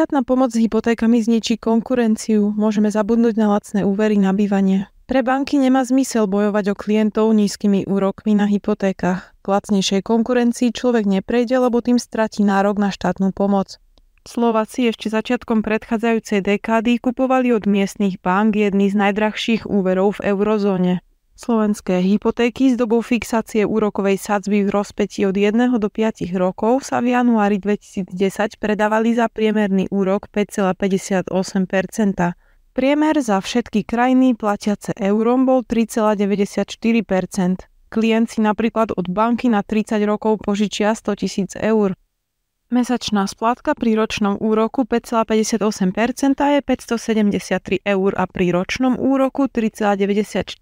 štátna pomoc s hypotékami zničí konkurenciu, môžeme zabudnúť na lacné úvery na bývanie. Pre banky nemá zmysel bojovať o klientov nízkymi úrokmi na hypotékach. K lacnejšej konkurencii človek neprejde, lebo tým stratí nárok na štátnu pomoc. Slováci ešte začiatkom predchádzajúcej dekády kupovali od miestnych bank jedný z najdrahších úverov v eurozóne. Slovenské hypotéky s dobou fixácie úrokovej sadzby v rozpetí od 1 do 5 rokov sa v januári 2010 predávali za priemerný úrok 5,58% Priemer za všetky krajiny platiace eurom bol 3,94 Klient si napríklad od banky na 30 rokov požičia 100 tisíc eur. Mesačná splátka pri ročnom úroku 5,58% je 573 eur a pri ročnom úroku 3,94%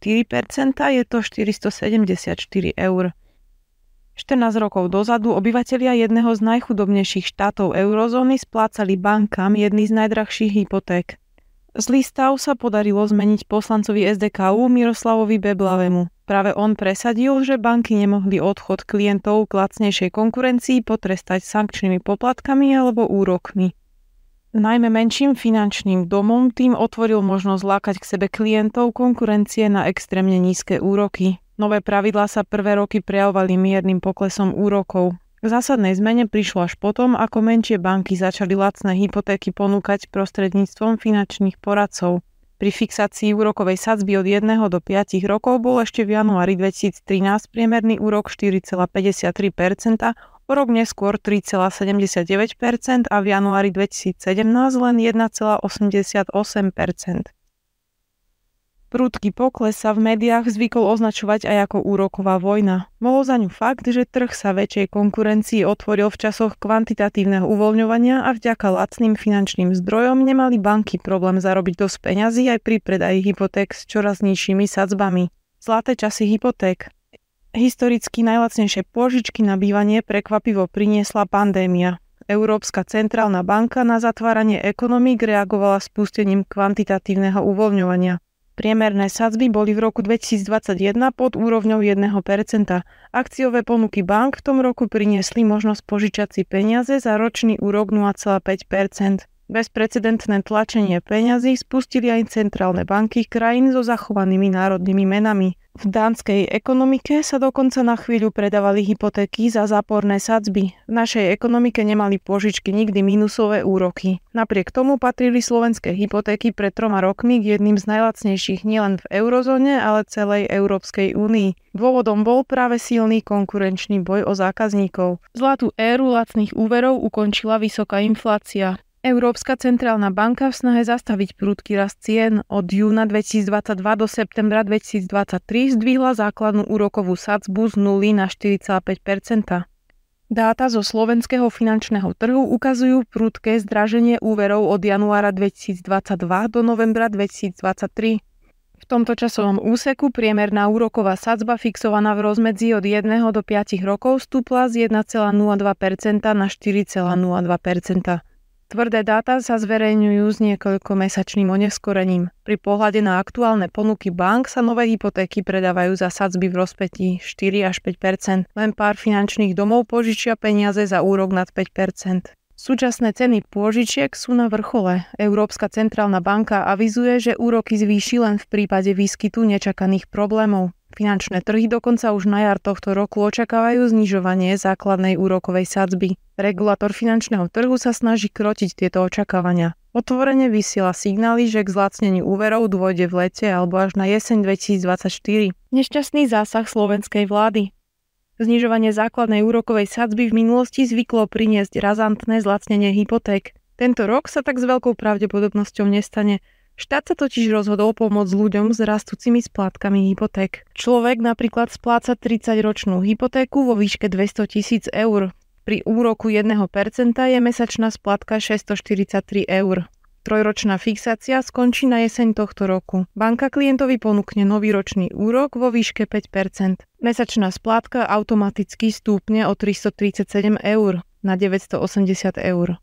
je to 474 eur. 14 rokov dozadu obyvatelia jedného z najchudobnejších štátov eurozóny splácali bankám jedný z najdrahších hypoték. Zlý stav sa podarilo zmeniť poslancovi SDKU Miroslavovi Beblavemu. Práve on presadil, že banky nemohli odchod klientov k lacnejšej konkurencii potrestať sankčnými poplatkami alebo úrokmi. Najmä menším finančným domom tým otvoril možnosť lákať k sebe klientov konkurencie na extrémne nízke úroky. Nové pravidlá sa prvé roky prejavovali miernym poklesom úrokov. K zásadnej zmene prišlo až potom, ako menšie banky začali lacné hypotéky ponúkať prostredníctvom finančných poradcov. Pri fixácii úrokovej sadzby od 1 do 5 rokov bol ešte v januári 2013 priemerný úrok 4,53%, o rok neskôr 3,79% a v januári 2017 len 1,88%. Prúdky pokles sa v médiách zvykol označovať aj ako úroková vojna. Mohol za ňu fakt, že trh sa väčšej konkurencii otvoril v časoch kvantitatívneho uvoľňovania a vďaka lacným finančným zdrojom nemali banky problém zarobiť dosť peňazí aj pri predaji hypoték s čoraz nižšími sadzbami. Zlaté časy hypoték. Historicky najlacnejšie pôžičky na bývanie prekvapivo priniesla pandémia. Európska centrálna banka na zatváranie ekonomík reagovala spustením kvantitatívneho uvoľňovania. Priemerné sadzby boli v roku 2021 pod úrovňou 1%. Akciové ponuky bank v tom roku priniesli možnosť požičať si peniaze za ročný úrok 0,5%. Bezprecedentné tlačenie peňazí spustili aj centrálne banky krajín so zachovanými národnými menami. V dánskej ekonomike sa dokonca na chvíľu predávali hypotéky za záporné sadzby. V našej ekonomike nemali požičky nikdy minusové úroky. Napriek tomu patrili slovenské hypotéky pred troma rokmi k jedným z najlacnejších nielen v eurozóne, ale celej Európskej únii. Dôvodom bol práve silný konkurenčný boj o zákazníkov. Zlatú éru lacných úverov ukončila vysoká inflácia. Európska centrálna banka v snahe zastaviť prúdky rast cien od júna 2022 do septembra 2023 zdvihla základnú úrokovú sadzbu z 0 na 4,5% Dáta zo slovenského finančného trhu ukazujú prúdke zdraženie úverov od januára 2022 do novembra 2023. V tomto časovom úseku priemerná úroková sadzba fixovaná v rozmedzi od 1 do 5 rokov stúpla z 1,02% na 4,02%. Tvrdé dáta sa zverejňujú s niekoľkomesačným oneskorením. Pri pohľade na aktuálne ponuky bank sa nové hypotéky predávajú za sadzby v rozpetí 4 až 5% Len pár finančných domov požičia peniaze za úrok nad 5% Súčasné ceny pôžičiek sú na vrchole. Európska centrálna banka avizuje, že úroky zvýši len v prípade výskytu nečakaných problémov. Finančné trhy dokonca už na jar tohto roku očakávajú znižovanie základnej úrokovej sadzby. Regulátor finančného trhu sa snaží krotiť tieto očakávania. Otvorene vysiela signály, že k zlacneniu úverov dôjde v lete alebo až na jeseň 2024. Nešťastný zásah slovenskej vlády. Znižovanie základnej úrokovej sadzby v minulosti zvyklo priniesť razantné zlacnenie hypoték. Tento rok sa tak s veľkou pravdepodobnosťou nestane, Štát sa totiž rozhodol pomôcť ľuďom s rastúcimi splátkami hypoték. Človek napríklad spláca 30-ročnú hypotéku vo výške 200 tisíc eur. Pri úroku 1% je mesačná splátka 643 eur. Trojročná fixácia skončí na jeseň tohto roku. Banka klientovi ponúkne nový ročný úrok vo výške 5%. Mesačná splátka automaticky stúpne o 337 eur na 980 eur.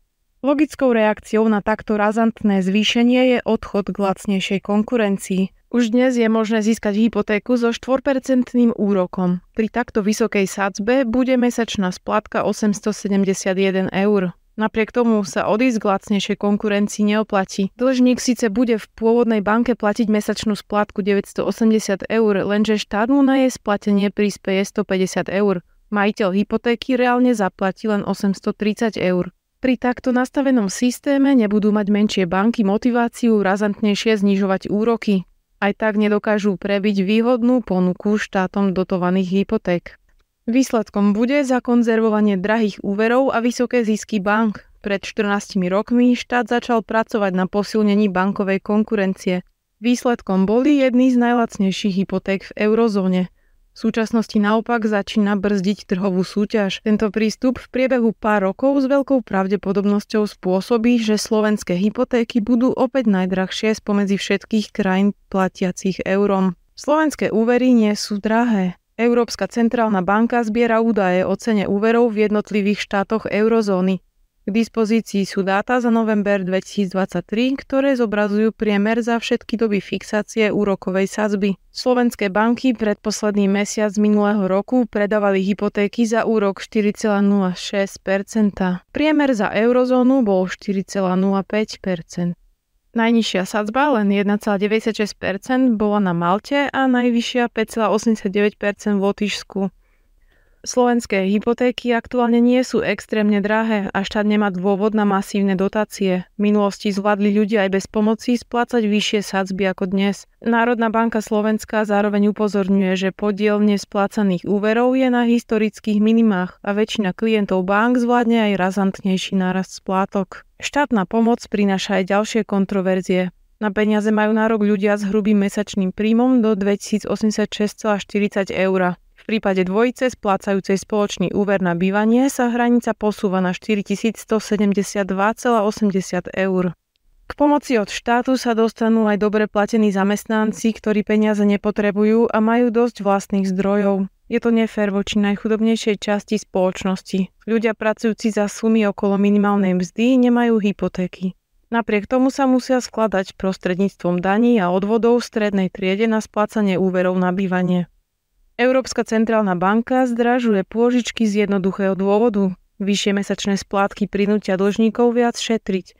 Logickou reakciou na takto razantné zvýšenie je odchod k lacnejšej konkurencii. Už dnes je možné získať hypotéku so 4% úrokom. Pri takto vysokej sadzbe bude mesačná splatka 871 eur. Napriek tomu sa odísť k lacnejšej konkurencii neoplatí. Dlžník síce bude v pôvodnej banke platiť mesačnú splátku 980 eur, lenže štát mu na jej splatenie príspeje 150 eur. Majiteľ hypotéky reálne zaplatí len 830 eur. Pri takto nastavenom systéme nebudú mať menšie banky motiváciu razantnejšie znižovať úroky. Aj tak nedokážu prebiť výhodnú ponuku štátom dotovaných hypoték. Výsledkom bude zakonzervovanie drahých úverov a vysoké zisky bank. Pred 14 rokmi štát začal pracovať na posilnení bankovej konkurencie. Výsledkom boli jedny z najlacnejších hypoték v eurozóne. V súčasnosti naopak začína brzdiť trhovú súťaž. Tento prístup v priebehu pár rokov s veľkou pravdepodobnosťou spôsobí, že slovenské hypotéky budú opäť najdrahšie spomedzi všetkých krajín platiacich eurom. Slovenské úvery nie sú drahé. Európska centrálna banka zbiera údaje o cene úverov v jednotlivých štátoch eurozóny. K dispozícii sú dáta za november 2023, ktoré zobrazujú priemer za všetky doby fixácie úrokovej sadzby. Slovenské banky predposledný mesiac minulého roku predávali hypotéky za úrok 4,06%. Priemer za eurozónu bol 4,05%. Najnižšia sadzba, len 1,96%, bola na Malte a najvyššia 5,89% v Lotyšsku. Slovenské hypotéky aktuálne nie sú extrémne drahé a štát nemá dôvod na masívne dotácie. V minulosti zvládli ľudia aj bez pomoci splácať vyššie sadzby ako dnes. Národná banka Slovenska zároveň upozorňuje, že podiel nesplácaných úverov je na historických minimách a väčšina klientov bank zvládne aj razantnejší nárast splátok. Štátna pomoc prináša aj ďalšie kontroverzie. Na peniaze majú nárok ľudia s hrubým mesačným príjmom do 2086,40 eur. V prípade dvojice splácajúcej spoločný úver na bývanie sa hranica posúva na 4172,80 eur. K pomoci od štátu sa dostanú aj dobre platení zamestnanci, ktorí peniaze nepotrebujú a majú dosť vlastných zdrojov. Je to nefér voči najchudobnejšej časti spoločnosti. Ľudia pracujúci za sumy okolo minimálnej mzdy nemajú hypotéky. Napriek tomu sa musia skladať prostredníctvom daní a odvodov strednej triede na splácanie úverov na bývanie. Európska centrálna banka zdražuje pôžičky z jednoduchého dôvodu. Vyššie mesačné splátky prinútia dlžníkov viac šetriť.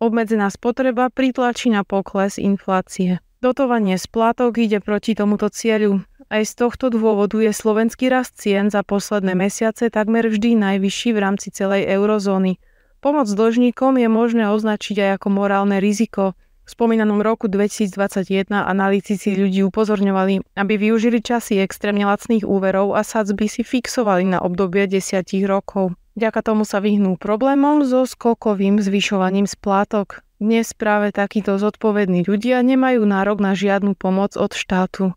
Obmedzená spotreba pritlačí na pokles inflácie. Dotovanie splátok ide proti tomuto cieľu. Aj z tohto dôvodu je slovenský rast cien za posledné mesiace takmer vždy najvyšší v rámci celej eurozóny. Pomoc dlžníkom je možné označiť aj ako morálne riziko – spomínanom roku 2021 analytici ľudí upozorňovali, aby využili časy extrémne lacných úverov a sadzby si fixovali na obdobie desiatich rokov. Vďaka tomu sa vyhnú problémom so skokovým zvyšovaním splátok. Dnes práve takíto zodpovední ľudia nemajú nárok na žiadnu pomoc od štátu.